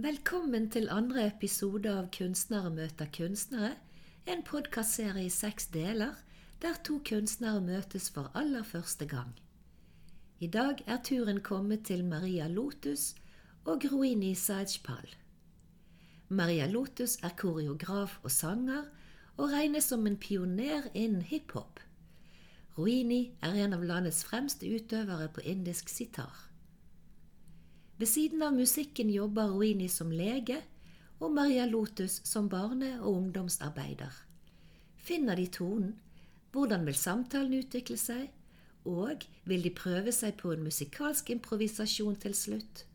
Velkommen til andre episode av Kunstnere møter kunstnere, en podkastserie i seks deler der to kunstnere møtes for aller første gang. I dag er turen kommet til Maria Lotus og Groini Sajpal. Maria Lotus er koreograf og sanger, og regnes som en pioner innen hiphop. Rohini er en av landets fremste utøvere på indisk sitar. Ved siden av musikken jobber Roini som lege og Maria Lotus som barne- og ungdomsarbeider. Finner de tonen? Hvordan vil samtalen utvikle seg? Og vil de prøve seg på en musikalsk improvisasjon til slutt?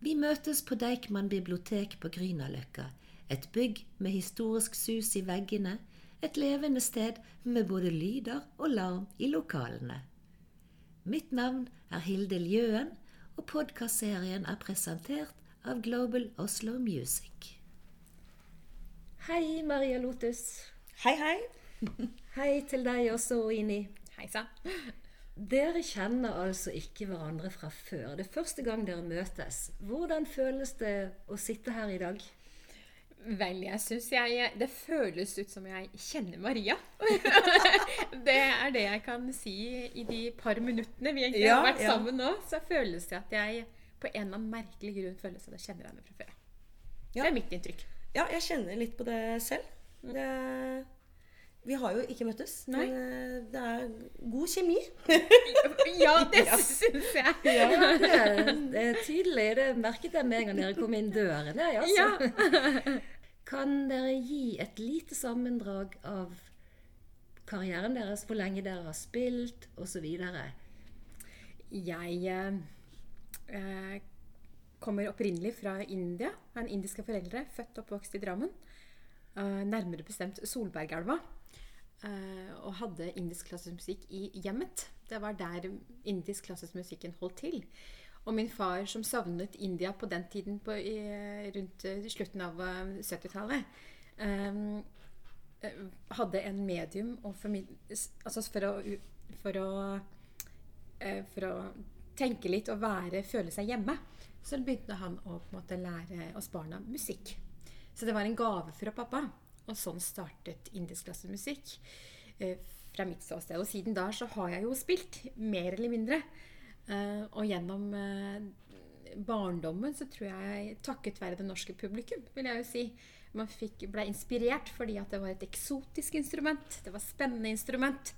Vi møtes på Deichman bibliotek på Grünerløkka, et bygg med historisk sus i veggene, et levende sted med både lyder og larm i lokalene. Mitt navn er Hilde Ljøen, og podkastserien er presentert av Global Oslo Music. Hei, Maria Lotus. Hei, hei. Hei til deg også, Ini. Hei sann. Dere kjenner altså ikke hverandre fra før. Det er første gang dere møtes. Hvordan føles det å sitte her i dag? Vel, jeg syns jeg Det føles ut som jeg kjenner Maria. det er det jeg kan si i de par minuttene vi egentlig Ja, har vært ja. sammen nå. Så føles det at jeg på en eller annen merkelig grunn seg at jeg kjenner henne fra før. Ja. Det er mitt inntrykk. Ja, jeg kjenner litt på det selv. Det, vi har jo ikke møttes, Nei. men eh, det er god kjemi. Ja, det Ja. syns jeg. Ja, det er, det er tydelig. Det merket jeg med en gang dere kom inn døren. Ja, altså. Kan dere gi et lite sammendrag av karrieren deres, hvor lenge dere har spilt, osv.? Jeg eh, eh, kommer opprinnelig fra India. Har en indiske foreldre. Født og oppvokst i Drammen. Eh, nærmere bestemt Solbergelva. Eh, og hadde indisk klassisk musikk i hjemmet. Det var der indisk klassisk musikken holdt til. Og min far, som savnet India på den tiden, på, i, rundt slutten av eh, 70-tallet eh, eh, Hadde en medium altså for å, for å eh, for å tenke litt og være, føle seg hjemme, så begynte han å måte lære oss barna musikk. Så det var en gave fra pappa. Og sånn startet indisk klassisk musikk eh, fra mitt ståsted. Og siden da så har jeg jo spilt, mer eller mindre. Eh, og gjennom eh, barndommen så tror jeg, takket være det norske publikum, vil jeg jo si, man fikk, ble inspirert fordi at det var et eksotisk instrument. Det var et spennende instrument.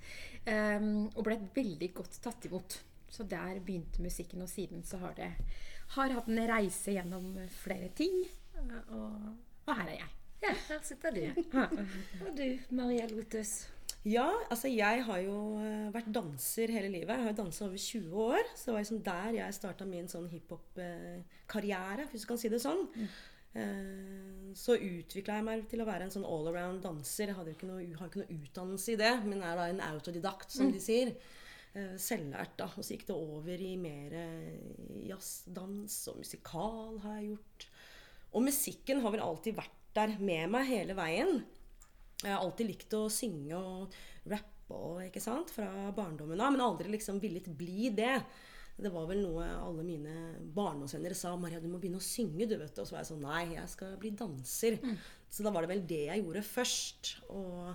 Um, og ble veldig godt tatt imot. Så der begynte musikken, og siden så har det har hatt en reise gjennom flere ting. Og, og her er jeg. Ja, her sitter du. Og du, Maria Lotus. Ja, altså jeg har jo eh, vært danser hele livet. Jeg har jo danset over 20 år. Så det var liksom der jeg starta min sånn hiphop-karriere, hvis du kan si det sånn. Mm. Så utvikla jeg meg til å være en sånn all around danser. Jeg hadde ikke noe, har ikke noe utdannelse i det, men er da en autodidakt, som de sier. Eh, Selvlært, da. Og så gikk det over i mer eh, jazzdans og musikal har jeg gjort. Og musikken har vel alltid vært der med meg hele veien. Jeg har alltid likt å synge og rappe og, ikke sant, fra barndommen av, men aldri liksom villet bli det. Det var vel noe alle mine barndomsvenner sa. 'Maria, du må begynne å synge', du, vet du. Og så var jeg sånn Nei, jeg skal bli danser. Så da var det vel det jeg gjorde først. Og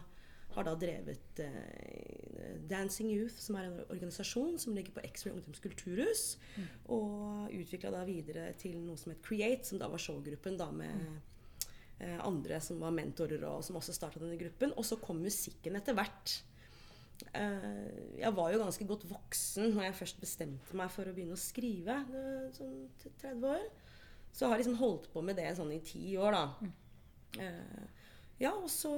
har da drevet eh, Dancing Youth, som er en organisasjon som ligger på X-Ray Ungdoms Kulturhus. Og utvikla da videre til noe som het Create, som da var showgruppen da med eh, andre som var mentorer og som også starta denne gruppen. Og så kom musikken etter hvert. Eh, jeg var jo ganske godt voksen når jeg først bestemte meg for å begynne å skrive. eh, sånn til 30 år. Så jeg har liksom holdt på med det sånn i ti år, da. Eh, ja, og så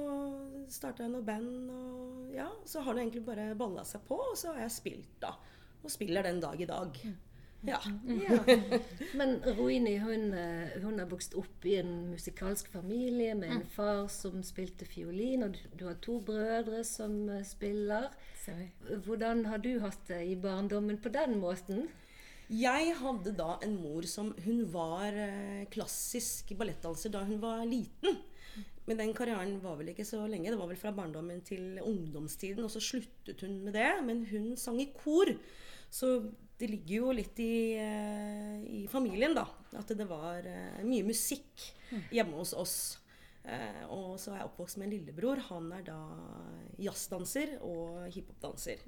starta jeg noe band, og ja, så har det egentlig bare balla seg på, og så har jeg spilt, da. Og spiller den dag i dag. Ja. Ja. Men Roini hun, eh, hun har vokst opp i en musikalsk familie med en far som spilte fiolin, og du, du har to brødre som eh, spiller. Hvordan har du hatt det i barndommen på den måten? Jeg hadde da en mor som Hun var eh, klassisk ballettdanser da hun var liten. Men den karrieren var vel ikke så lenge. Det var vel fra barndommen til ungdomstiden. Og så sluttet hun med det. Men hun sang i kor. Så det ligger jo litt i, eh, i familien, da. At det var eh, mye musikk hjemme hos oss. Eh, og så er jeg oppvokst med en lillebror. Han er da jazzdanser og hiphopdanser.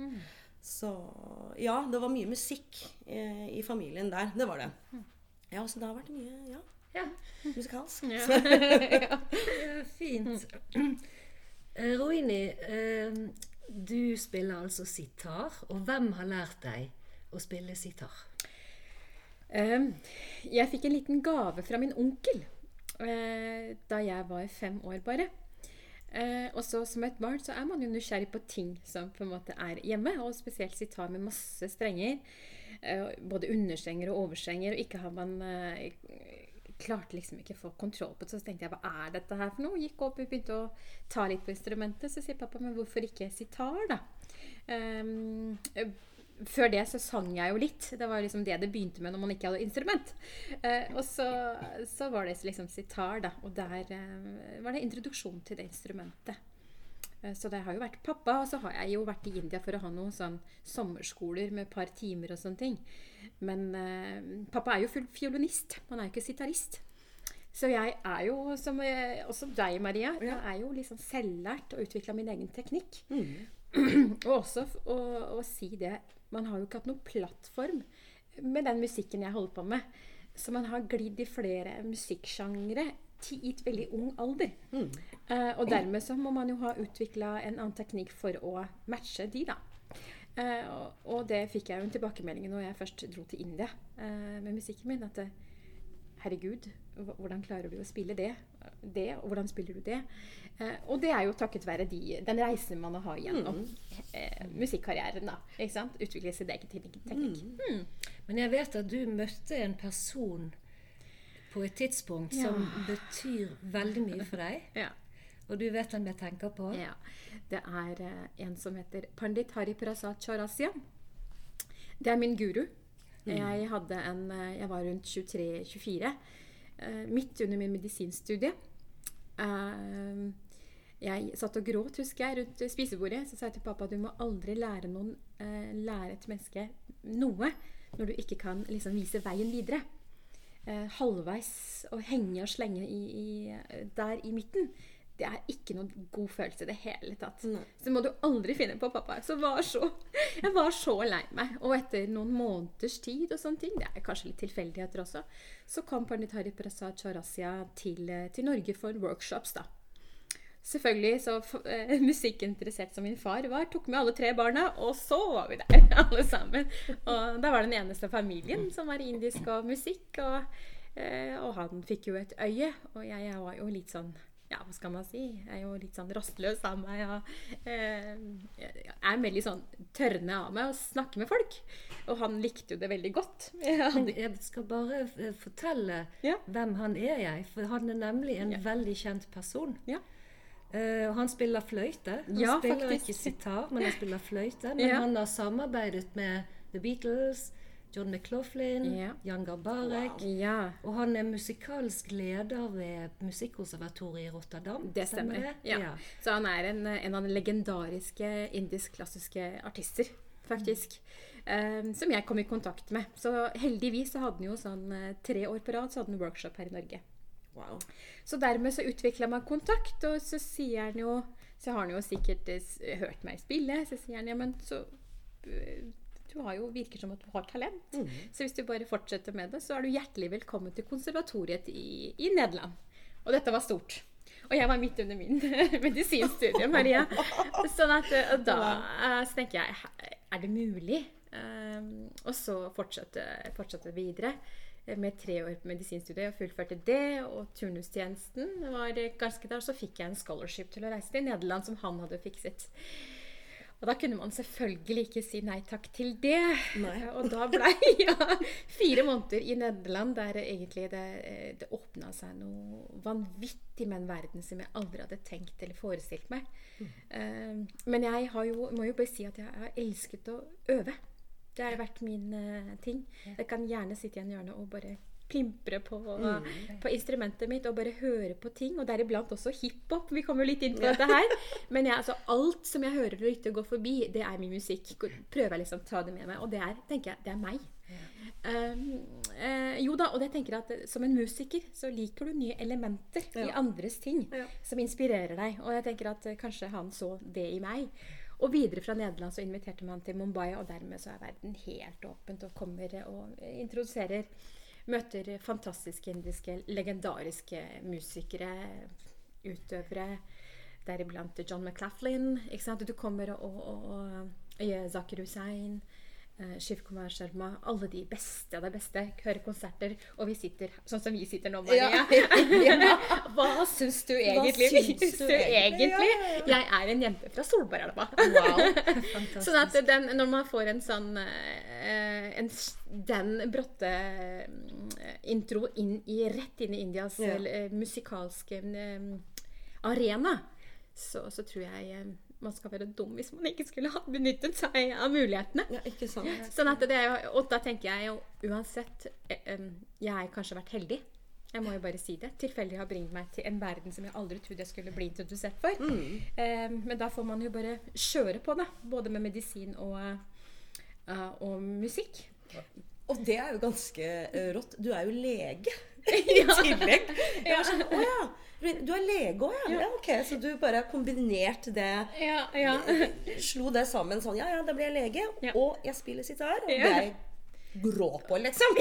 Så ja, det var mye musikk i familien der. Det var det. Ja, så det har vært mye ja, Ja, musikalsk. ja, fint. Eh, Roini, eh, du spiller altså sitar. Og hvem har lært deg å spille sitar? Ehm, jeg fikk en liten gave fra min onkel eh, da jeg var fem år bare. Eh, og så som et barn så er man jo nysgjerrig på ting som på en måte er hjemme, og spesielt sitar med masse strenger. Eh, både understrenger og overstrenger, og ikke har man eh, klarte liksom ikke å få kontroll på det. Så tenkte jeg hva er dette her for noe? Gikk opp og begynte å ta litt på instrumentet. Så sier pappa men hvorfor ikke sitar, da? Eh, før det så sang jeg jo litt. Det var liksom det det begynte med når man ikke hadde instrument. Eh, og så, så var det liksom sitar, da. Og der eh, var det introduksjon til det instrumentet. Eh, Så det har jo vært pappa, og så har jeg jo vært i India for å ha noen sånn sommerskoler med et par timer og sånne ting. Men eh, pappa er jo full fiolinist, han er jo ikke sitarist. Så jeg er jo, som eh, også deg, Maria, jeg er jo liksom selvlært og utvikla min egen teknikk. og også å, å si det Man har jo ikke hatt noen plattform med den musikken jeg holder på med. Så man har glidd i flere musikksjangre i et veldig ung alder. Eh, og dermed så må man jo ha utvikla en annen teknikk for å matche de, da. Eh, og, det fikk jeg jo en tilbakemelding når jeg først dro til India eh, med musikken min. At herregud, hvordan klarer du å spille det? Det, og hvordan spiller du det? Eh, og det er jo takket være de, den reisen man har gjennom eh, musikkarrieren. da, ikke sant? Utvikle sin egen teknikk. teknikk. Men jeg vet at du møtte en person på et tidspunkt som betyr veldig mye for deg. Ja. Og du vet hvem jeg tenker på? Ja. Det er uh, en som heter Pandit Hari Prasad Chaurasia. Det er min guru. Jeg, hadde en, eh, jeg var rundt 23-24, uh, midt under min medisinstudie. Uh, jeg satt og gråt, husker jeg, rundt spisebordet. Så sa jeg til pappa du må aldri lære, noen, eh, lære et menneske noe når du ikke kan liksom, vise veien videre. Eh, halvveis å henge og slenge i, i, der i midten, det er ikke noen god følelse i det hele tatt. Nei. Så må du aldri finne på pappa. Så var så, jeg var så lei meg. Og etter noen måneders tid og sånne ting, det er kanskje litt tilfeldigheter også, så kom Panditari Prasad Chaurasia til, eh, til Norge for workshops, da. Selvfølgelig så eh, musikkinteressert som min far var, tok med alle tre barna, og så var vi der alle sammen. Og da var det den eneste familien som var indisk og musikk, og, uh, og han fikk jo et øye. Og jeg, jeg var jo litt sånn ja, hva skal man si? Jeg er jo litt sånn rastløs av meg. Og, eh, jeg er veldig sånn tørrende av meg å snakke med folk. Og han likte jo det veldig godt. Ja, Men jeg skal bare fortelle Ja. hvem han er, jeg. For han er nemlig en veldig kjent person. Ja. Og han spiller fløyte. Han Ja, spiller faktisk. ikke sitar, men han spiller fløyte. Men Ja. han har samarbeidet med The Beatles, John McLaughlin, Ja. Jan Garbarek. ja. Og han er musikalsk leder ved Musikkonservatoriet i Rotterdam. Det stemmer. Ja. Ja. Så han er en, en av de legendariske indisk-klassiske artister, faktisk. eh, som jeg kom i kontakt med. Så heldigvis så hadde han jo sånn eh, tre år på rad så hadde han workshop her i Norge. Wow. Så dermed så utvikla man kontakt, og så sier han jo Så har han jo sikkert eh, hørt meg spille, så sier han ja, men så eh, Du har jo virker som at du har talent. Så hvis du bare fortsetter med det, så er du hjertelig velkommen til konservatoriet i, i Nederland. Og dette var stort. Og jeg var midt under min medisinstudie, Maria. Sånn at eh, da så tenker jeg Er det mulig? Um, og så fortsette, fortsette videre med tre år på medisinstudiet. og fullførte det, og turnustjenesten var ganske der. Så fikk jeg en scholarship til å reise til Nederland, som han hadde fikset. Og da kunne man selvfølgelig ikke si nei takk til det. Nei. Og da ble ja, fire måneder i Nederland der egentlig det, eh, det åpna seg noe vanvittig med en verden som jeg aldri hadde tenkt eller forestilt meg. Eh, men jeg har jo, må jo bare si at jeg har elsket å øve. Det har vært min uh, ting. Jeg kan gjerne sitte i en hjørne og bare plimpre på, på instrumentet mitt og bare høre på ting. Og deriblant også hiphop. Vi kommer litt inn på dette her. Men jeg, altså, alt som jeg hører og lytter går forbi, det er min musikk. Prøver jeg liksom å ta det med meg. Og det er, tenker jeg, det er meg. Um, eh, jo da, og jeg tenker at eh, som en musiker så liker du nye elementer i andres ting Ja. som inspirerer deg. Og jeg tenker at eh, kanskje han så det i meg. Og videre fra Nederland så inviterte man til Mumbai, og dermed så er verden helt åpent og kommer og introduserer Møter fantastiske indiske, legendariske musikere, utøvere. Deriblant John McLaughlin. Ikke sant? Du kommer og, og, og og Zakir Hussain. Shiv Kumar Sharma. Alle de beste av de beste. Hører konserter. Og vi sitter sånn som vi sitter nå, Maria. Hva syns du egentlig? syns du egentlig? Ja, ja, ja. Jeg er en jente fra Solbergelva. Wow. Sånn at den, når man får en sånn eh, en, Den bråtte eh, intro inn i, rett inn i Indias Ja. eh, musikalske eh, arena, så, så tror jeg eh, man skal være dum hvis man ikke skulle ha benyttet seg av mulighetene. Ja, ikke sant? Sånn at det er jo, og da tenker jeg jo uansett eh, Jeg har kanskje vært heldig. Jeg må jo bare si det. Tilfeldig har bringt meg til en verden som jeg aldri trodde jeg skulle bli introdusert for. Eh, men da får man jo bare kjøre på, da. Både med medisin og, uh, og musikk. Og det er jo ganske eh, rått. Du er jo lege i tillegg. Jeg var sånn, å ja. Du er lege òg, ja. ja. Ok, Så du bare har kombinert det Ja, ja. Slo det sammen sånn Ja, ja, da blir jeg lege, og jeg spiller sitar. Og det er jeg rå på, liksom.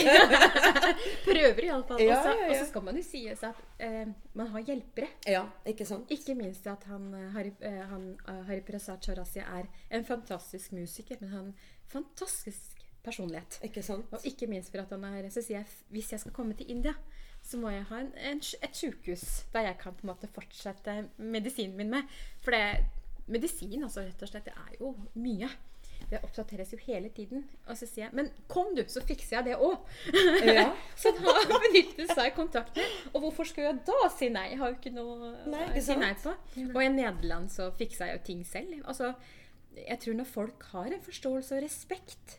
Prøver iallfall. Ja, ja, ja. Og så skal man jo sies at eh, man har hjelpere. Ja, ikke sant? Ikke minst at han, Harry, Hari, eh, han Harry Prasad Chaurasia er en fantastisk musiker, men han fantastisk personlighet. Ikke sant? Og ikke minst for at han er Så sier jeg hvis jeg skal komme til India, så må jeg ha en, en, et sykehus der jeg kan på en måte fortsette medisinen min med. For det, medisin altså rett og slett, det er jo mye. Det oppdateres jo hele tiden. Og så sier jeg Men kom du, så fikser jeg det òg. Ja. så da benyttet seg kontakter. Og hvorfor skulle jeg da si nei? Jeg har jo ikke noe Nei, å si nei på. Og i Nederland så fiksa jeg jo ting selv. Altså, jeg tror når folk har en forståelse og respekt,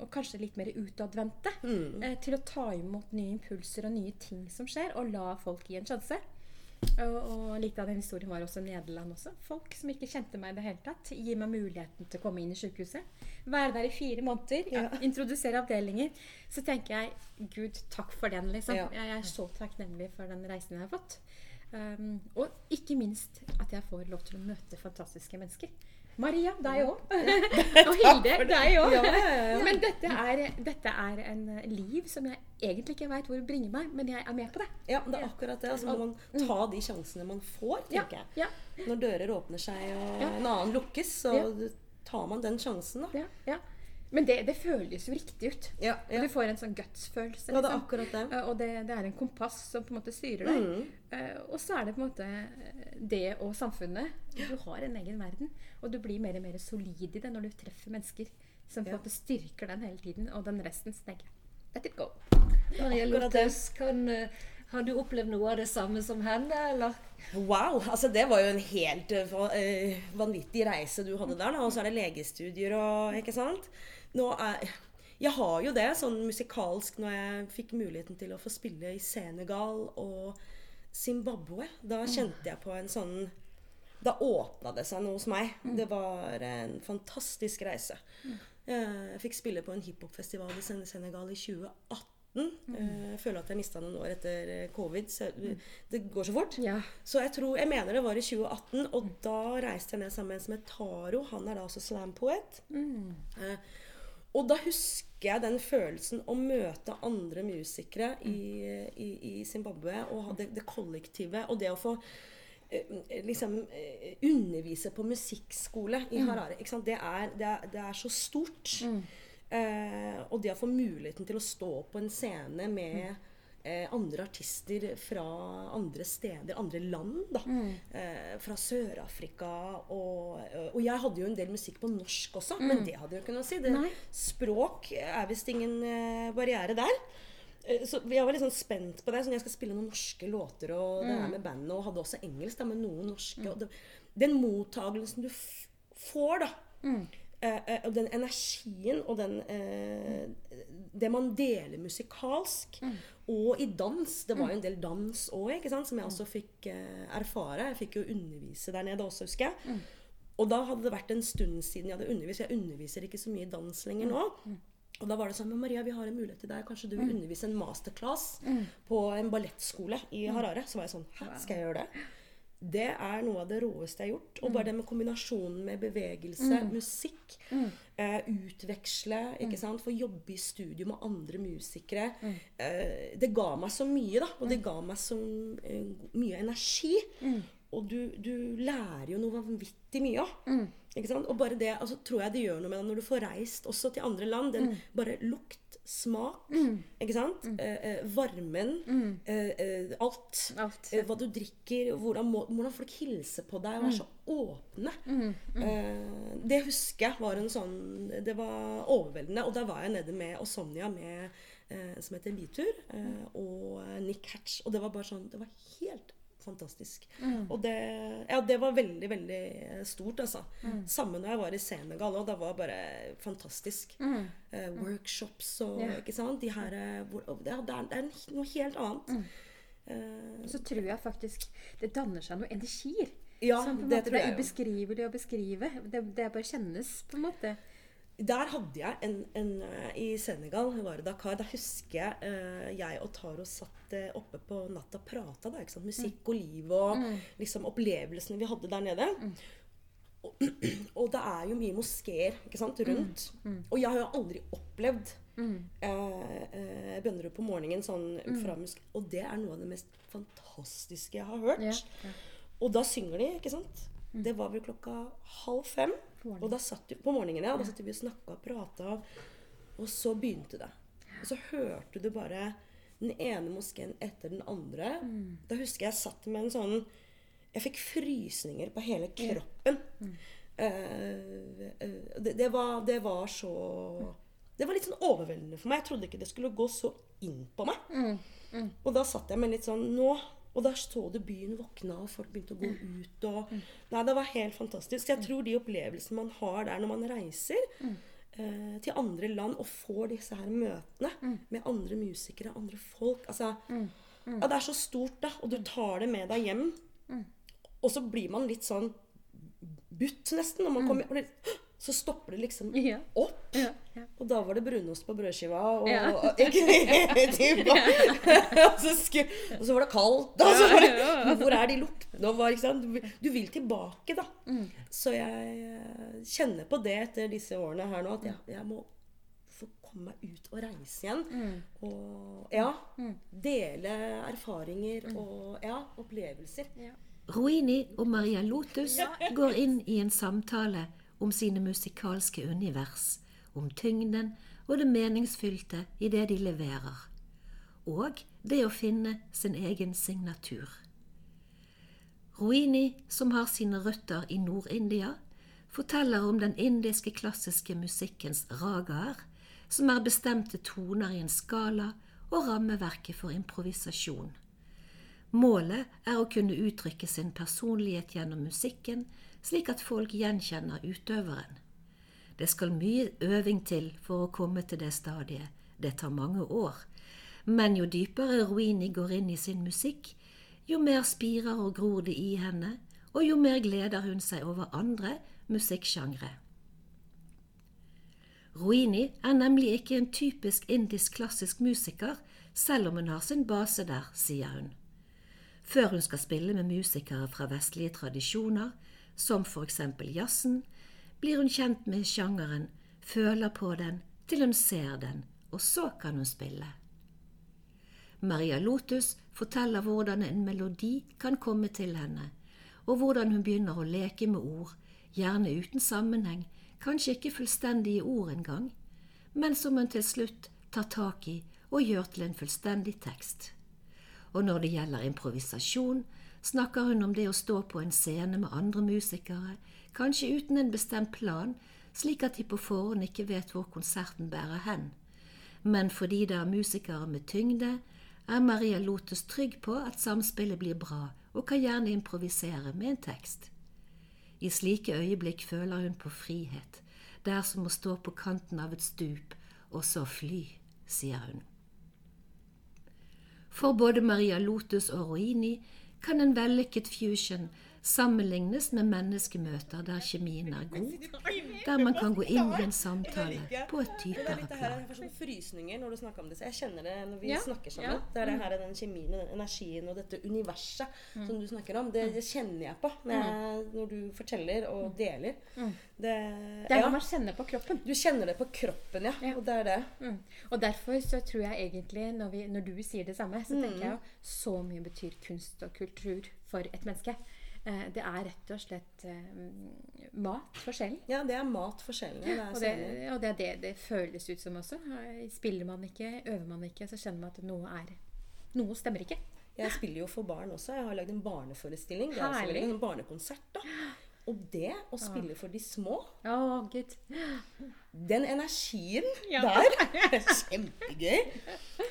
og kanskje litt mer utadvendte, Mm. eh, til å ta imot nye impulser og nye ting som skjer, og la folk gi en sjanse. Og, og litt av den historien var også Nederland også. Folk som ikke kjente meg i det hele tatt, gir meg muligheten til å komme inn i sykehuset. Være der i fire måneder, Ja. introdusere avdelinger. Så tenker jeg Gud, takk for den, liksom. Ja. Jeg er så takknemlig for den reisen jeg har fått. Um, og ikke minst at jeg får lov til å møte fantastiske mennesker. Maria, deg òg. og Hilde, deg òg. Men dette er, dette er en eh, liv som jeg egentlig ikke veit hvor det bringer meg, men jeg er med på det. Ja, det er akkurat det. Altså, må man ta de sjansene man får, tenker jeg. ja, Når dører åpner seg og en annen lukkes, så tar man den sjansen, da. Ja, ja. Men det, det føles jo riktig ut. Ja, Og Du får en sånn guts-følelse. Ja, det er liksom. akkurat det. Og det, det er en kompass som på en måte styrer deg. Mm. Eh, og så er det på en måte eh, det og samfunnet. Du har en egen verden. Og du blir mer og mer solid i det når du treffer mennesker som på en Ja. måte styrker den hele tiden. Og den resten stenger. let it go. Maria Lottes, kan, eh, har du opplevd noe av det samme som henne, eller? Wow! altså Det var jo en helt uh, vanvittig reise du hadde der. da, Og så er det legestudier og Ikke sant? Er, jeg har jo det sånn musikalsk når jeg fikk muligheten til å få spille i Senegal og Zimbabwe. Da kjente jeg på en sånn Da åpna det seg noe hos meg. Det var en fantastisk reise. Jeg fikk spille på en hiphopfestival i Senegal i 2018. Eh, Jeg føler at jeg mista noen år etter eh, covid. Så det går så fort. Ja. Så jeg tror, jeg mener det var i 2018, og da reiste jeg ned sammen med Taro. Han er da også slampoet. Eh, og da husker jeg den følelsen å møte andre musikere i, i, i Zimbabwe. Og det, det kollektive. Og det å få eh, liksom eh, undervise på musikkskole i Harare. Ikke sant? Det, er, det, er, det er så stort. Eh, og det å få muligheten til å stå på en scene med eh, andre artister fra andre steder, andre land, da. Eh, fra Sør-Afrika og, og jeg hadde jo en del musikk på norsk også, men det hadde jo ikke noe å si. Det, språk er visst ingen eh, barriere der. Eh, Så jeg var litt sånn spent på det. Sånn jeg skal spille noen norske låter og det her med bandet, og hadde også engelsk, da, men noen norske. Og det, den mottagelsen du får, da eh, eh, og den energien og den eh, Det man deler musikalsk. Og i dans. Det var jo en del dans òg, som jeg også fikk eh, erfare. Jeg fikk jo undervise der nede også, husker jeg. Og da hadde det vært en stund siden jeg hadde undervist. Jeg underviser ikke så mye i dans lenger nå. Og da var det sånn Men Maria, vi har en mulighet til deg. Kanskje du vil undervise en masterclass på en ballettskole i Harare? Så var jeg sånn Hæ, skal jeg gjøre det? Det er noe av det råeste jeg har gjort. Og bare det med kombinasjonen med bevegelse, musikk, eh, utveksle, ikke sant, få jobbe i studio med andre musikere. Eh, det ga meg så mye, da. Og det ga meg så eh, mye energi. Og du, du lærer jo noe vanvittig mye òg. Ikke sant? Og bare det altså, tror jeg det gjør noe med deg når du får reist også til andre land. Den bare lukt, smak, ikke sant? Eh, eh, varmen, eh, eh, alt. Alt, Eh, hva du drikker, hvordan, må, hvordan folk hilser på deg og er så åpne. Eh, det husker jeg var en sånn Det var overveldende. Og da var jeg nede med og Sonja med som heter Bitur, og Nick Hatch. Og det var bare sånn Det var helt fantastisk. Og det, ja, det var veldig, veldig stort, altså. Samme når jeg var i Senegal òg. Det var bare fantastisk. Eh, workshops og yeah. ikke sant. De her eh, hvor, ja, det, er- det, er, noe helt annet. Eh, Så tror jeg faktisk det danner seg noen energier. Ja, som på en det måte det er ubeskrivelig å beskrive. Det, det bare kjennes, på en måte. Der hadde jeg en, en eh, I Senegal, var i Dakar, da husker jeg eh, jeg og Taro satt eh, oppe på natta og prata. Da, ikke sant? Musikk og liv og liksom opplevelsene vi hadde der nede. Og, og det er jo mye moskeer sant, rundt. Og jeg har jo aldri opplevd eh, eh, bønnerop på morgenen sånn fra musk... Og det er noe av det mest fantastiske jeg har hørt. Ja, ja. Og da synger de, ikke sant? Det var vel klokka halv fem. Og da satt vi, på morgenen, ja. Da satt vi og snakka og prata. Og så begynte det. Og så hørte du bare den ene moskeen etter den andre. Da husker jeg satt med en sånn Jeg fikk frysninger på hele kroppen. Eh, uh, det, det, var, det var så Det var litt sånn overveldende for meg. Jeg trodde ikke det skulle gå så inn på meg. Og da satt jeg med litt sånn Nå Og der så du byen våkna, og folk begynte å gå ut. Og, nei, det var helt fantastisk. Jeg tror de opplevelsene man har der når man reiser eh, til andre land og får disse her møtene med andre musikere, andre folk altså, Ja, det er så stort, da. Og du tar det med deg hjem. Og så blir man litt sånn butt, nesten. Når man kommer, så stopper det liksom Ja. opp. Ja, ja. Og da var det brunost på brødskiva, og, Ja. ikke, og, så sku, og så var det kaldt. Og så var det, men hvor er de luktene? Og hva, ikke sant? Du, du vil tilbake, da. Så jeg eh, kjenner på det etter disse årene her nå, at jeg, jeg må få komme meg ut og reise igjen. Og ja, dele erfaringer og ja, opplevelser. Roini og Maria Lotus går inn i en samtale om sine musikalske univers, om tyngden og det meningsfylte i det de leverer, og det å finne sin egen signatur. Roini, som har sine røtter i Nord-India, forteller om den indiske klassiske musikkens ragaer, som er bestemte toner i en skala og rammeverket for improvisasjon. Målet er å kunne uttrykke sin personlighet gjennom musikken, slik at folk gjenkjenner utøveren. Det skal mye øving til for å komme til det stadiet. Det tar mange år. Men jo dypere Ruini går inn i sin musikk, jo mer spirer og gror det i henne, og jo mer gleder hun seg over andre musikksjangre. Ruini er nemlig ikke en typisk indisk klassisk musiker, selv om hun har sin base der, sier hun. Før hun skal spille med musikere fra vestlige tradisjoner, som for eksempel jazzen, blir hun kjent med sjangeren, føler på den, til hun ser den, og så kan hun spille. Maria Lotus forteller hvordan en melodi kan komme til henne, og hvordan hun begynner å leke med ord, gjerne uten sammenheng, kanskje ikke fullstendige ord engang, men som hun til slutt tar tak i og gjør til en fullstendig tekst. Og når det gjelder improvisasjon, snakker hun om det å stå på en scene med andre musikere, kanskje uten en bestemt plan, slik at de på forhånd ikke vet hvor konserten bærer hen. Men fordi det er musikere med tyngde, er Maria Lotus trygg på at samspillet blir bra, og kan gjerne improvisere med en tekst. I slike øyeblikk føler hun på frihet, Det er som å stå på kanten av et stup og så fly, sier hun. For både Maria Lotus og Roini kan en vellykket fusion sammenlignes med menneskemøter der kjemien er god, der man kan gå inn i en samtale på et er dypere plan. jeg får sånne frysninger når du snakker om det. Jeg kjenner det når vi Ja, snakker sammen. ja. Mm. Det er det her, den kjemien, den energien og dette universet som du snakker om. Det, det kjenner jeg på når, jeg, når du forteller og deler. Det, Mm. Det er ja, man kjenner på kroppen. du kjenner det på kroppen, ja. Ja. Og det er det. Mm. Og derfor så tror jeg egentlig, når, vi, når du sier det samme, så Mm. tenker jeg jo så mye betyr kunst og kultur for et menneske. Eh, det er rett og slett eh, mat for sjelen. Ja, det er mat for sjelen. Det er Og det, og det er det det føles ut som også. Eh, Spiller man ikke, øver man ikke, så kjenner man at noe er Noe stemmer ikke. Jeg spiller jo for barn også. Jeg har lagd en barneforestilling. Det er altså en barnekonsert. da. Og det å spille for de små oh. Den energien Ja. der er kjempegøy.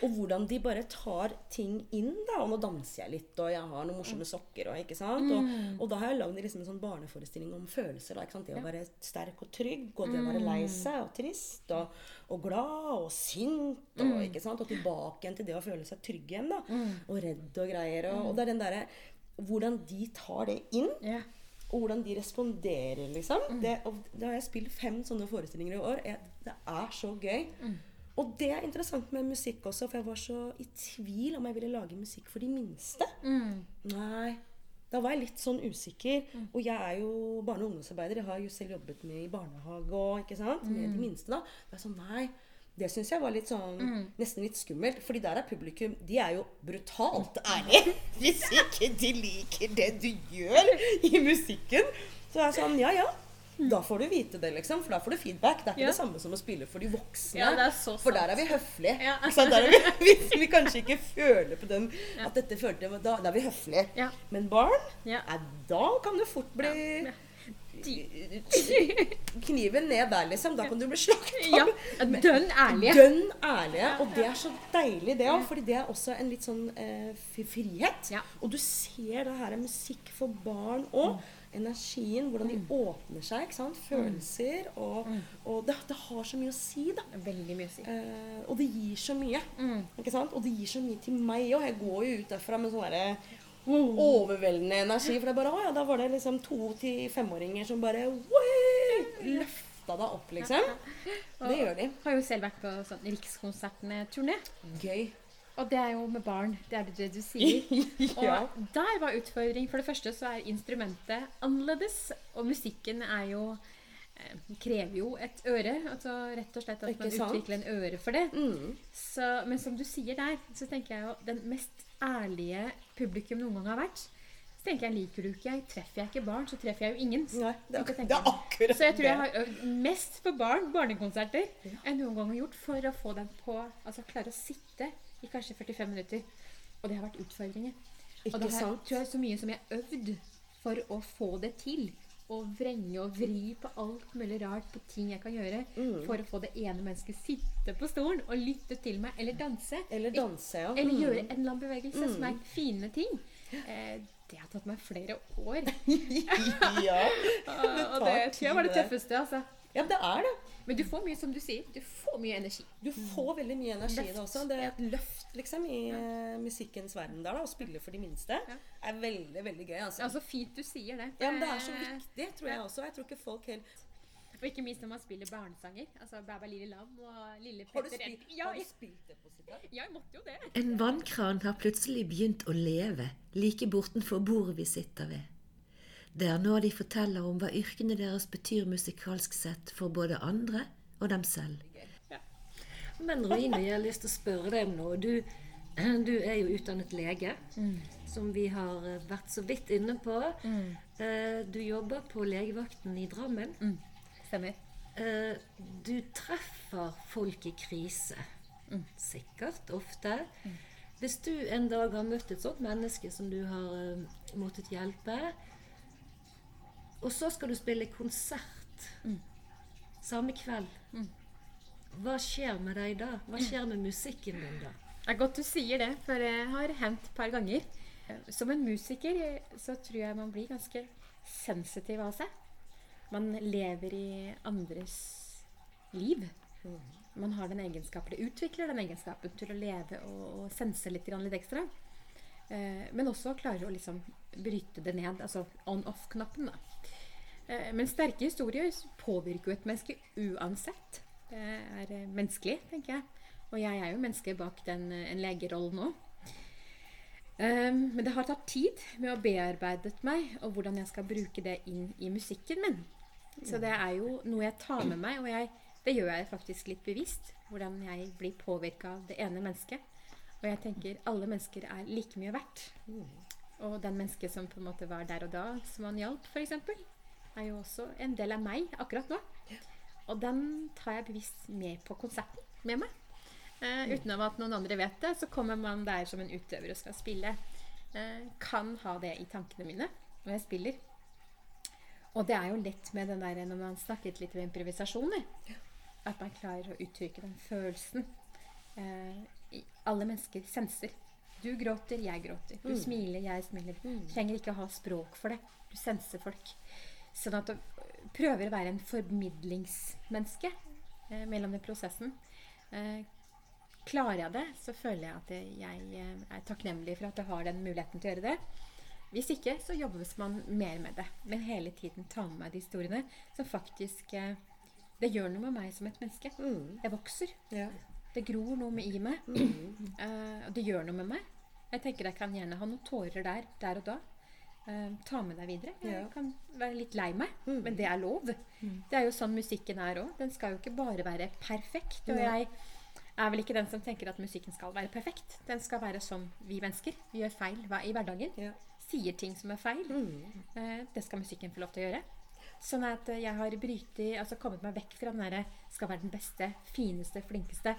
Og hvordan de bare tar ting inn, da. Og nå danser jeg litt, og jeg har noen morsomme sokker. Og, ikke sant? Mm. Og, og da har jeg lagd liksom en sånn barneforestilling om følelser. Da? Det å være sterk og trygg, og det å være lei Mm. seg og trist, og, og glad og sint. Og, Mm. og tilbake igjen til det å føle seg trygg igjen. da. Og redd og greier. Og, og det er den derre Hvordan de tar det inn. Ja. Og hvordan de responderer, liksom. Mm. Det, da har jeg spilt fem sånne forestillinger i år. Jeg, det er så gøy. Mm. Og det er interessant med musikk også, for jeg var så i tvil om jeg ville lage musikk for de minste. Mm. Nei. Da var jeg litt sånn usikker. Og jeg er jo barne- og ungdomsarbeider. Jeg har jo selv jobbet med i barnehage og ikke sant? med Mm. de minste. da. Det er sånn, nei, det syns jeg var litt sånn, Mm. nesten litt skummelt. fordi der er publikum De er jo brutalt ærlige. Hvis ikke de liker det du gjør i musikken, så er det sånn Ja, ja. Da får du vite det, liksom. For da får du feedback. Det er ikke Ja. det samme som å spille for de voksne. Ja, det er så for der er vi høflige. Ja. Er vi, hvis vi kanskje ikke føler på den at dette følte da, da er vi høflige. Men barn, Ja. da kan du fort bli. Kniven ned der, liksom. Da kan du bli slakta. Ja, dønn ærlige. Dønn ærlige. Og det er så deilig, det òg. Fordi det er også en litt sånn eh, frihet. Ja. Og du ser det her er musikk for barn òg. Energien, hvordan de åpner seg. ikke sant? Følelser. Og, og det, det har så mye å si, da. Veldig mye å si. Eh, og det gir så mye. Mm. Ikke sant? Og det gir så mye til meg òg. Jeg går jo ut derfra med sånn derre overveldende energi. For det er bare, å ja, da var det liksom to til femåringer som bare «Woi!» løfta deg opp, liksom. Det gjør de. Har jo selv vært på sånn Rikskonsertene-turné. Gøy. Og det er jo med barn. Det er det du sier. Ja. Og der var utfordring. For det første så er instrumentet annerledes. Og musikken er jo eh, krever jo et øre. Altså rett og slett at man utvikler en øre for det. Mm. Så, men som du sier der, så tenker jeg jo den mest ærlige publikum noen gang har vært. Så tenker jeg, liker du ikke, treffer jeg ikke barn, så treffer jeg jo ingen. Nei, det, er, det er akkurat Så jeg tror jeg har øvd mest på barn, barnekonserter, enn noen gang har gjort for å få dem på Altså klare å sitte i kanskje 45 minutter. Og det har vært utfordringer. Ikke og det har sant? tror jeg så mye som jeg har øvd for å få det til. Og vrenge og vri på alt mulig rart på ting jeg kan gjøre Mm. for å få det ene mennesket sitte på stolen og lytte til meg, eller danse. Eller danse, ja. Eller Mm. gjøre en eller annen bevegelse som er fine ting. Eh, det har tatt meg flere år. ja. det tar det tror jeg var tid, det. tøffeste. altså. Ja, det er det. Men du får mye, som du sier, du får mye energi. Du får veldig mye energi i det også. Det er et løft liksom i ja. musikkens verden der, da. Å spille for de minste Ja. er veldig, veldig gøy. Altså. Ja, så fint du sier det. Ja, men det er så Eh, viktig, tror jeg også. Jeg tror ikke folk helt Og ikke minst når man spiller barnesanger. Altså Bæ bæ lille lam og Lille Har du Petter spilt, Ja, har du spilt det på Sida? jeg måtte jo det. En vannkran har plutselig begynt å leve like bortenfor bordet vi sitter ved. Det er nå de forteller om hva yrkene deres betyr musikalsk sett for både andre og dem selv. Ja. Men Rune, jeg har lyst til å spørre deg om noe. Du, du er jo utdannet lege, som vi har vært så vidt inne på. Mm. Du jobber på legevakten i Drammen. Stemmer. Eh, Du treffer folk i krise. Sikkert ofte. Hvis du en dag har møtt et sånt menneske som du har eh, måttet hjelpe, og så skal du spille konsert samme kveld, hva skjer med deg da? Hva skjer med musikken din da? Det er godt du sier det, for det har hendt et par ganger. Som en musiker eh, så tror jeg man blir ganske sensitiv av seg. Man lever i andres liv. Man har den egenskapen, det utvikler den egenskapen til å leve og, og sense litt, litt ekstra. Eh, men også klarer å liksom bryte det ned. Altså on-off-knappen. da. Eh, men sterke historier påvirker jo et menneske uansett. Det er eh, menneskelig, tenker jeg. Og jeg er jo menneske bak den, eh, en legerollen òg. Um, men det har tatt tid med å bearbeidet meg, og hvordan jeg skal bruke det inn i musikken min. Så det er jo noe jeg tar med meg, og jeg, det gjør jeg faktisk litt bevisst. Hvordan jeg blir påvirka av det ene mennesket. Og jeg tenker alle mennesker er like mye verdt. Og den mennesket som på en måte var der og da, som han hjalp, f.eks., er jo også en del av meg akkurat nå. Og den tar jeg bevisst med på konserten med meg. Eh, utenom at noen andre vet det, så kommer man der som en utøver og skal spille. Eh, kan ha det i tankene mine når jeg spiller. Og det er jo lett med den der når man snakket litt om improvisasjoner. At man klarer å uttrykke den følelsen. Eh, i- alle mennesker senser. Du gråter, jeg gråter. Du smiler, jeg smiler. Du trenger ikke å ha språk for det. Du senser folk. Sånn at du prøver å være en formidlingsmenneske eh, mellom den prosessen. Eh, klarer jeg det, så føler jeg at jeg eh, er takknemlig for at jeg har den muligheten til å gjøre det. Hvis ikke, så jobbes man mer med det. Men hele tiden ta med meg de historiene som faktisk eh, Det gjør noe med meg som et menneske. Jeg vokser. Ja. Det gror noe med i meg. Eh, og det gjør noe med meg. Jeg tenker jeg kan gjerne ha noen tårer der, der og da. Eh, ta med deg videre. Jeg Ja. kan være litt lei meg, men det er lov. Det er jo sånn musikken er òg. Den skal jo ikke bare være perfekt. Og jeg er vel ikke den som tenker at musikken skal være perfekt. Den skal være som vi mennesker. Vi gjør feil i hverdagen. Ja. Sier ting som er feil. Eh, det skal musikken få lov til å gjøre. Sånn at eh, jeg har brytet, altså kommet meg vekk fra den derre skal være den beste, fineste, flinkeste.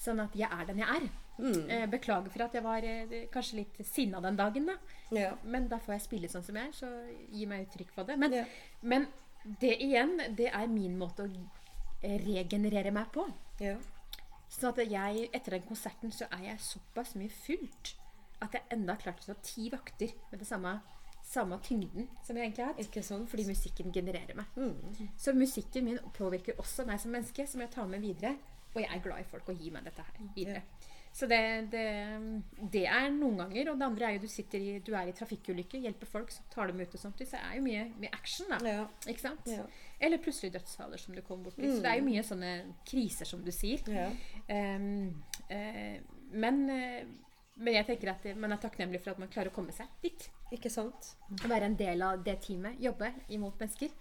Sånn at jeg er den jeg er. Mm. beklager for at jeg var eh, kanskje litt sinna den dagen, da. Ja. Men da får jeg spille sånn som jeg er, så gi meg uttrykk for det. Men, Ja. men det igjen, det er min måte å regenerere meg på. Ja. Sånn at jeg, etter den konserten så er jeg såpass mye fullt at jeg enda har klart å ta ti vakter med det samme, samme tyngden som jeg egentlig har hatt. Sånn. Fordi musikken genererer meg. Mm. Så musikken min påvirker også meg som menneske, som jeg tar med videre. Og jeg er glad i folk og gir meg dette her videre. Så det, det, det er noen ganger. Og det andre er jo du sitter i, du er i trafikkulykke, hjelper folk, så tar dem ut og sånt. Så det er jo mye, mye action, da. Ja. Ikke sant? Ja. Eller plutselig dødsfaller som du kommer borti. Så det er jo mye sånne kriser, som du sier. Ja. Um, uh, men, uh, men jeg tenker at man er takknemlig for at man klarer å komme seg dit. Ikke sant? Å være en del av det teamet. Jobbe imot mennesker.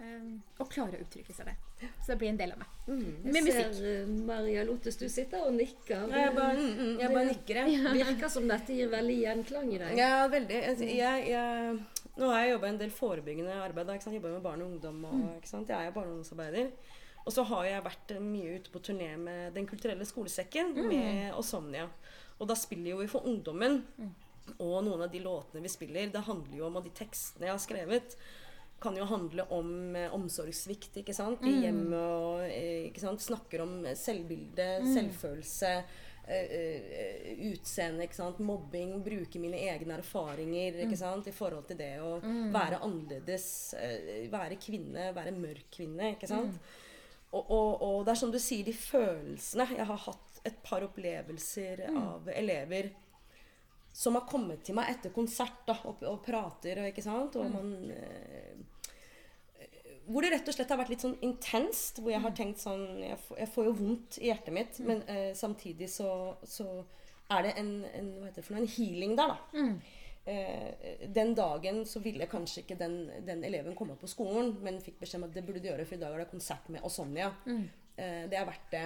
Ehm, og klare å uttrykke seg det. Så det blir en del av meg. Jeg Med musikk. ser eh, Maria Lottes, du sitter og nikker. Jeg bare, mm, mm, jeg bare nikker, jeg. Virker som dette gir veldig gjenklang i deg. Ja, veldig. Jeg, jeg, nå har jeg jobba en del forebyggende arbeid. Jeg Ikke sant? Jobba med barn og ungdom. Og, ikke sant? Jeg er barne- og ungdomsarbeider. Og så har jeg vært mye ute på turné med Den kulturelle skolesekken med Osomnia. Og da spiller jo vi for ungdommen. Og noen av de låtene vi spiller, det handler jo om de tekstene jeg har skrevet, kan jo handle om eh, omsorgssvikt ikke sant? i hjemmet. og eh, ikke sant? Snakker om selvbilde, selvfølelse, eh, eh, utseende, ikke sant? mobbing. Bruke mine egne erfaringer ikke sant? i forhold til det å være annerledes, eh, være kvinne, være mørk kvinne. ikke sant? Og, og, og det er som du sier, de følelsene Jeg har hatt et par opplevelser av elever som har kommet til meg etter konsert da, og, og prater. og- Ikke sant? Og man, eh, hvor det rett og slett har vært litt sånn intenst. Hvor jeg har tenkt sånn Jeg, får- jeg får jo vondt i hjertet mitt, men eh, samtidig så, så er det en, en, hva heter det for noe, en healing der, da. Eh, den dagen så ville kanskje ikke den, den eleven komme på skolen, men fikk beskjed om at det burde du gjøre, for i dag er det konsert med Osomnia. Eh, det er verdt det.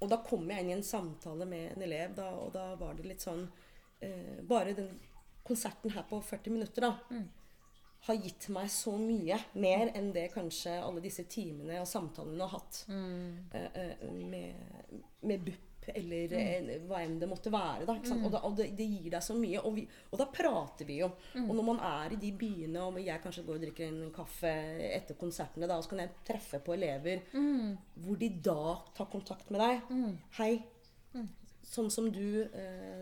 Og da kom jeg inn i en samtale med en elev, da, og da var det litt sånn eh, Bare den konserten her på 40 minutter, da har gitt meg så mye mer enn det kanskje alle disse timene og samtalene har hatt eh, uh, med, med BUP eller eh, hva enn det måtte være. Da, sant? Og, da, og det, det gir deg så mye. Og, vi, og da prater vi jo. Og når man er i de byene, og jeg kanskje går og drikker en kaffe etter konsertene, da, og så kan jeg treffe på elever hvor de da tar kontakt med deg. Hei. Sånn som du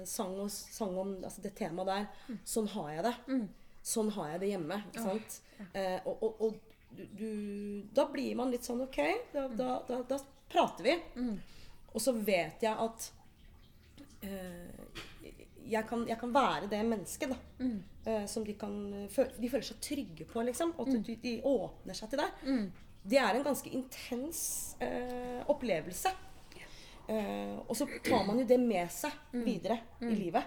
sang, og, sang om altså det temaet der. Sånn har jeg det. Sånn har jeg det hjemme. ikke sant? Eh, og, og, og, du, du, Da blir man litt sånn OK, da, da, da, da prater vi. Og så vet jeg at eh, jeg, kan, jeg kan være det mennesket da, eh, som de kan føle, De føler seg trygge på, liksom. Og at de, de åpner seg til deg. Det er en ganske intens eh, opplevelse. Eh, og så tar man jo det med seg videre i livet.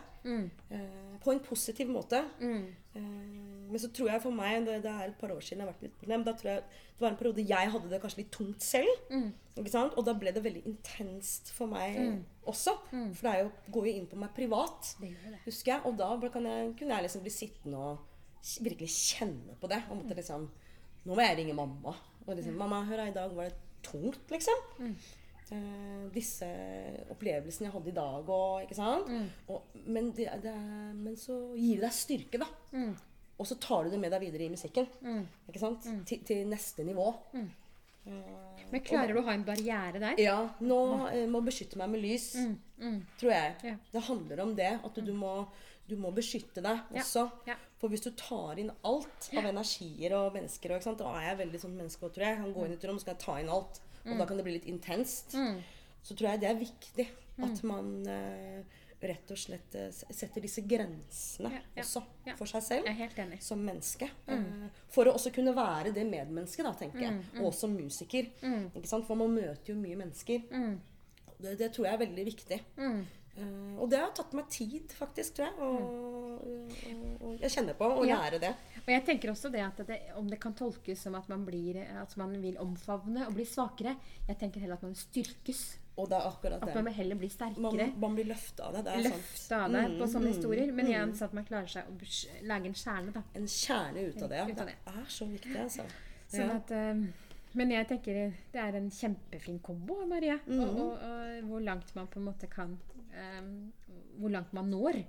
Eh, på en positiv måte. Uh, men så tror jeg for meg det, det er et par år siden jeg har vært litt problem. Da tror jeg Det var en periode jeg hadde det kanskje litt tungt selv. Sant? Og da ble det veldig intenst for meg også. For det jo, går jo inn på meg privat, Det det. husker jeg. Og da jeg, kunne jeg liksom bli sittende og virkelig kjenne på det. Og måtte liksom Nå må jeg ringe mamma. Og liksom, 'Mamma, hør her, i dag var det tungt', liksom. Eh, disse opplevelsene jeg hadde i dag og Ikke sant? Og, men, det, det, men så gir det deg styrke, da. Og så tar du det med deg videre i musikken. Ikke sant? Til, til neste nivå. Eh, Men klarer du å ha en barriere der? ja, nå eh, må beskytte meg med lys, tror jeg. Ja. Det handler om det. At du må, du må beskytte deg også. ja. For hvis du tar inn alt av energier og mennesker og? Da er jeg veldig sånn menneske tror jeg. Han går inn i et rom og skal jeg ta inn alt. Og da kan det bli litt intenst. Så tror jeg det er viktig at man uh, rett og slett eh, setter disse grensene Ja, ja, også ja. for seg selv som menneske. eh, For å også kunne være det medmennesket, da, tenker jeg. Og som musiker. For man møter jo mye mennesker. Det, det tror jeg er veldig viktig. Eh, og det har tatt meg tid, faktisk, tror jeg. Og, og, og jeg kjenner på å Ja. lære det. Og jeg tenker også det at det, om det kan tolkes som at man, blir, at man vil omfavne og bli svakere Jeg tenker heller at man styrkes. Og det er akkurat At man man heller blir sterkere. man blir løfta av det. Det er Løfte av det mm, på sånne mm, historier. Men mm. igjen så at man klarer seg å lage en kjerne, da. En kjerne ut av det. Ja. Ut av Det det. er så viktig, altså. Sånn Ja. at, eh, men jeg tenker det er en kjempefin kombo, Marie. Mm. Og, og, og hvor langt man på en måte kan Hvor langt man når.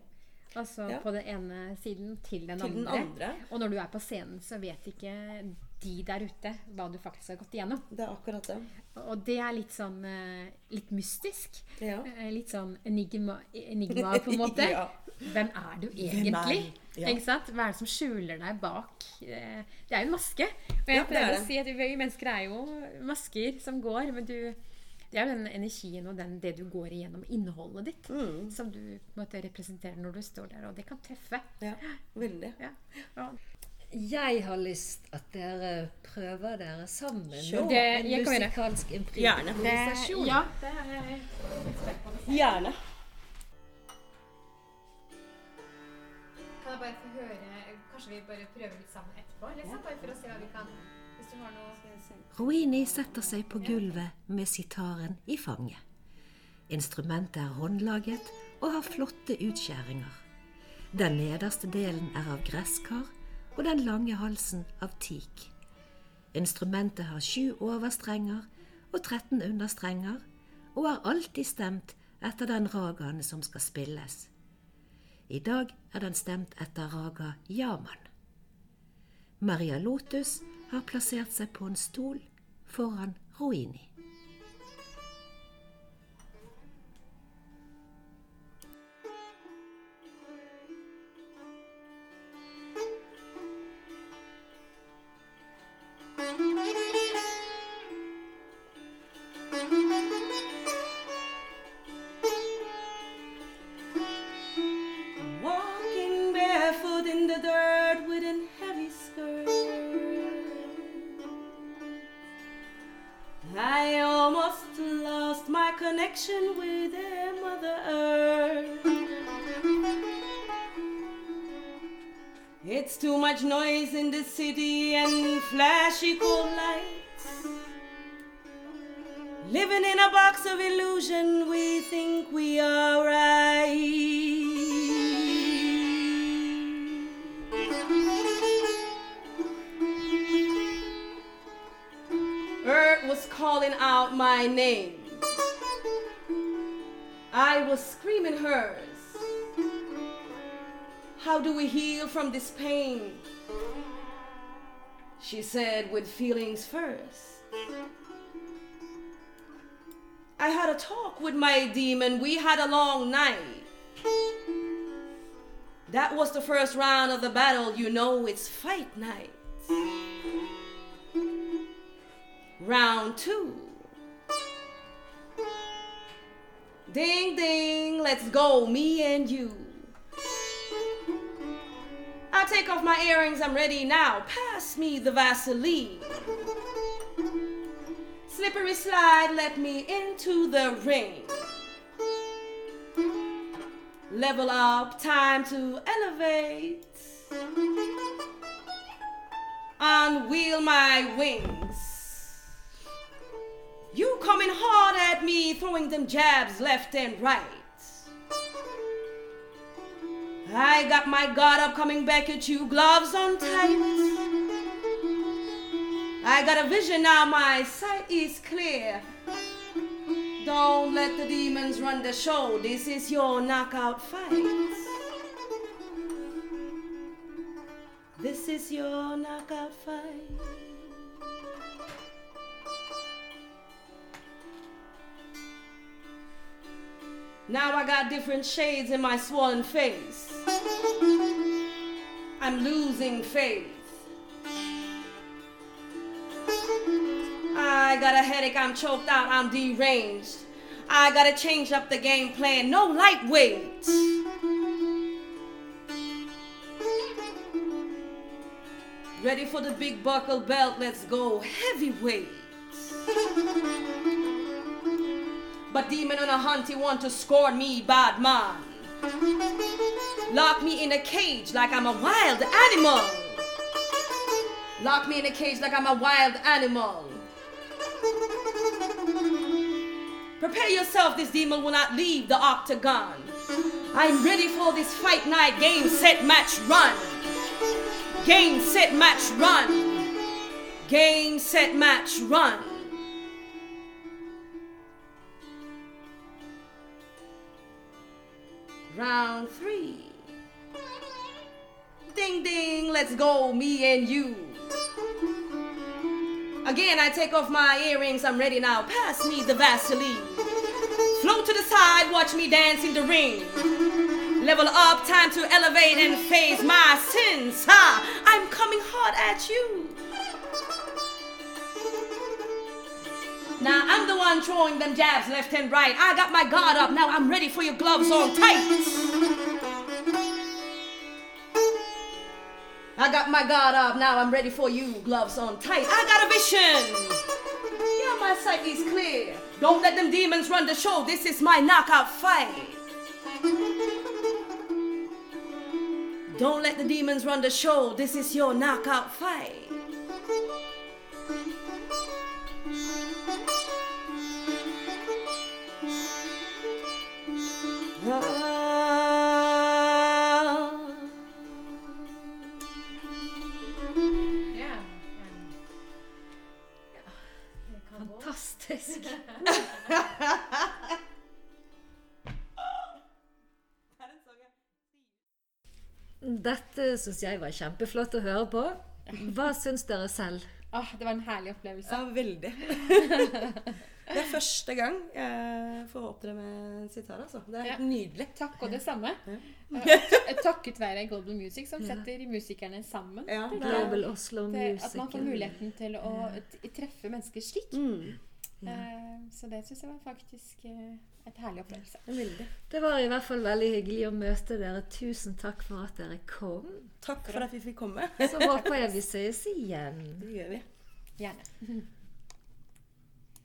Altså Ja. på den ene siden til den, Til den andre. andre. Og når du er på scenen, så vet ikke de der ute hva du faktisk har gått igjennom. Det er akkurat det. Og det er litt sånn eh, litt mystisk. Ja. Eh, Litt sånn enigma, enigma på en måte. Ja. Hvem er du egentlig? er? Hva er det som skjuler deg bak? Eh, Det er jo en maske. Og jeg er prøver å si at vi mennesker er jo masker som går, men du det er jo den energien og den, det du går igjennom, innholdet ditt, Mm. som du måtte representere måte representerer når du står der. Og det kan treffe. ja. Veldig. Ja. Ja. Jeg har lyst at dere prøver dere sammen nå. Det- En musikalsk improvisasjon. ja, det er jeg spent på. Gjerne. Kan jeg bare få høre Kanskje vi bare prøver litt sammen etterpå? Liksom, bare for å se hva vi kan Roini setter seg på gulvet med sitaren i fanget. Instrumentet er håndlaget og har flotte utskjæringer. Den nederste delen er av gresskar og den lange halsen av teak. Instrumentet har sju overstrenger og 13 understrenger og er alltid stemt etter den ragaen som skal spilles. I dag er den stemt etter raga Yaman. Maria Lotus har plassert seg på en stol foran Roini. Noise in the city and flashy cold lights. Living in a box of illusion, we think we are right. Earth was calling out my name. I was screaming hers. How do we heal from this pain? She said, with feelings first. I had a talk with my demon. We had a long night. That was the first round of the battle. You know, it's fight night. Round two. Ding ding, let's go, me and you. I take off my earrings, I'm ready now. Pass me the Vaseline. Slippery slide, let me into the ring. Level up, time to elevate. Unwheel my wings. You coming hard at me, throwing them jabs left and right. I got my guard up, coming back at you, gloves on tight. I got a vision now, my sight is clear. Don't let the demons run the show. This is your knockout fight. This is your knockout fight. Now I got different shades in my swollen face. I'm losing faith. I got a headache, I'm choked out, I'm deranged. I gotta change up the game plan, no lightweight. Ready for the big buckle belt, let's go heavyweight. But demon on a hunt, he want to scorn me, bad man. Lock me in a cage like I'm a wild animal. Lock me in a cage like I'm a wild animal. Prepare yourself, this demon will not leave the octagon. I'm ready for this fight night game, set, match, run. Game, set, match, run. Game, set, match, run. Round three. Ding ding, let's go, me and you. Again, I take off my earrings, I'm ready now. Pass me the Vaseline. Float to the side, watch me dance in the ring. Level up, time to elevate and face my sins. Ha! I'm coming hard at you. Now I'm the one throwing them jabs left and right. I got my guard up. Now I'm ready for your gloves on tight. I got my guard up. Now I'm ready for you. Gloves on tight. I got a vision. Yeah, my sight is clear. Don't let them demons run the show. This is my knockout fight. Don't let the demons run the show. This is your knockout fight. Dette syns jeg var kjempeflott å høre på. Hva syns dere selv? Åh, det var en herlig opplevelse. Ja, veldig. det er første gang jeg får opptre med sitar, altså. Det er helt Ja. nydelig. Takk, og det samme. Ja. Eh, Takket være Global Music, som Ja. setter musikerne sammen. Ja, Global Oslo Music. at man får muligheten til å treffe mennesker slik. Mm. Ja. Så det syns jeg var faktisk eh, et herlig opplevelse. Veldig. Det var i hvert fall veldig hyggelig å møte dere. Tusen takk for at dere kom. Takk for at vi fikk komme. Så håper jeg vi ses igjen. Det gjør vi. Gjerne.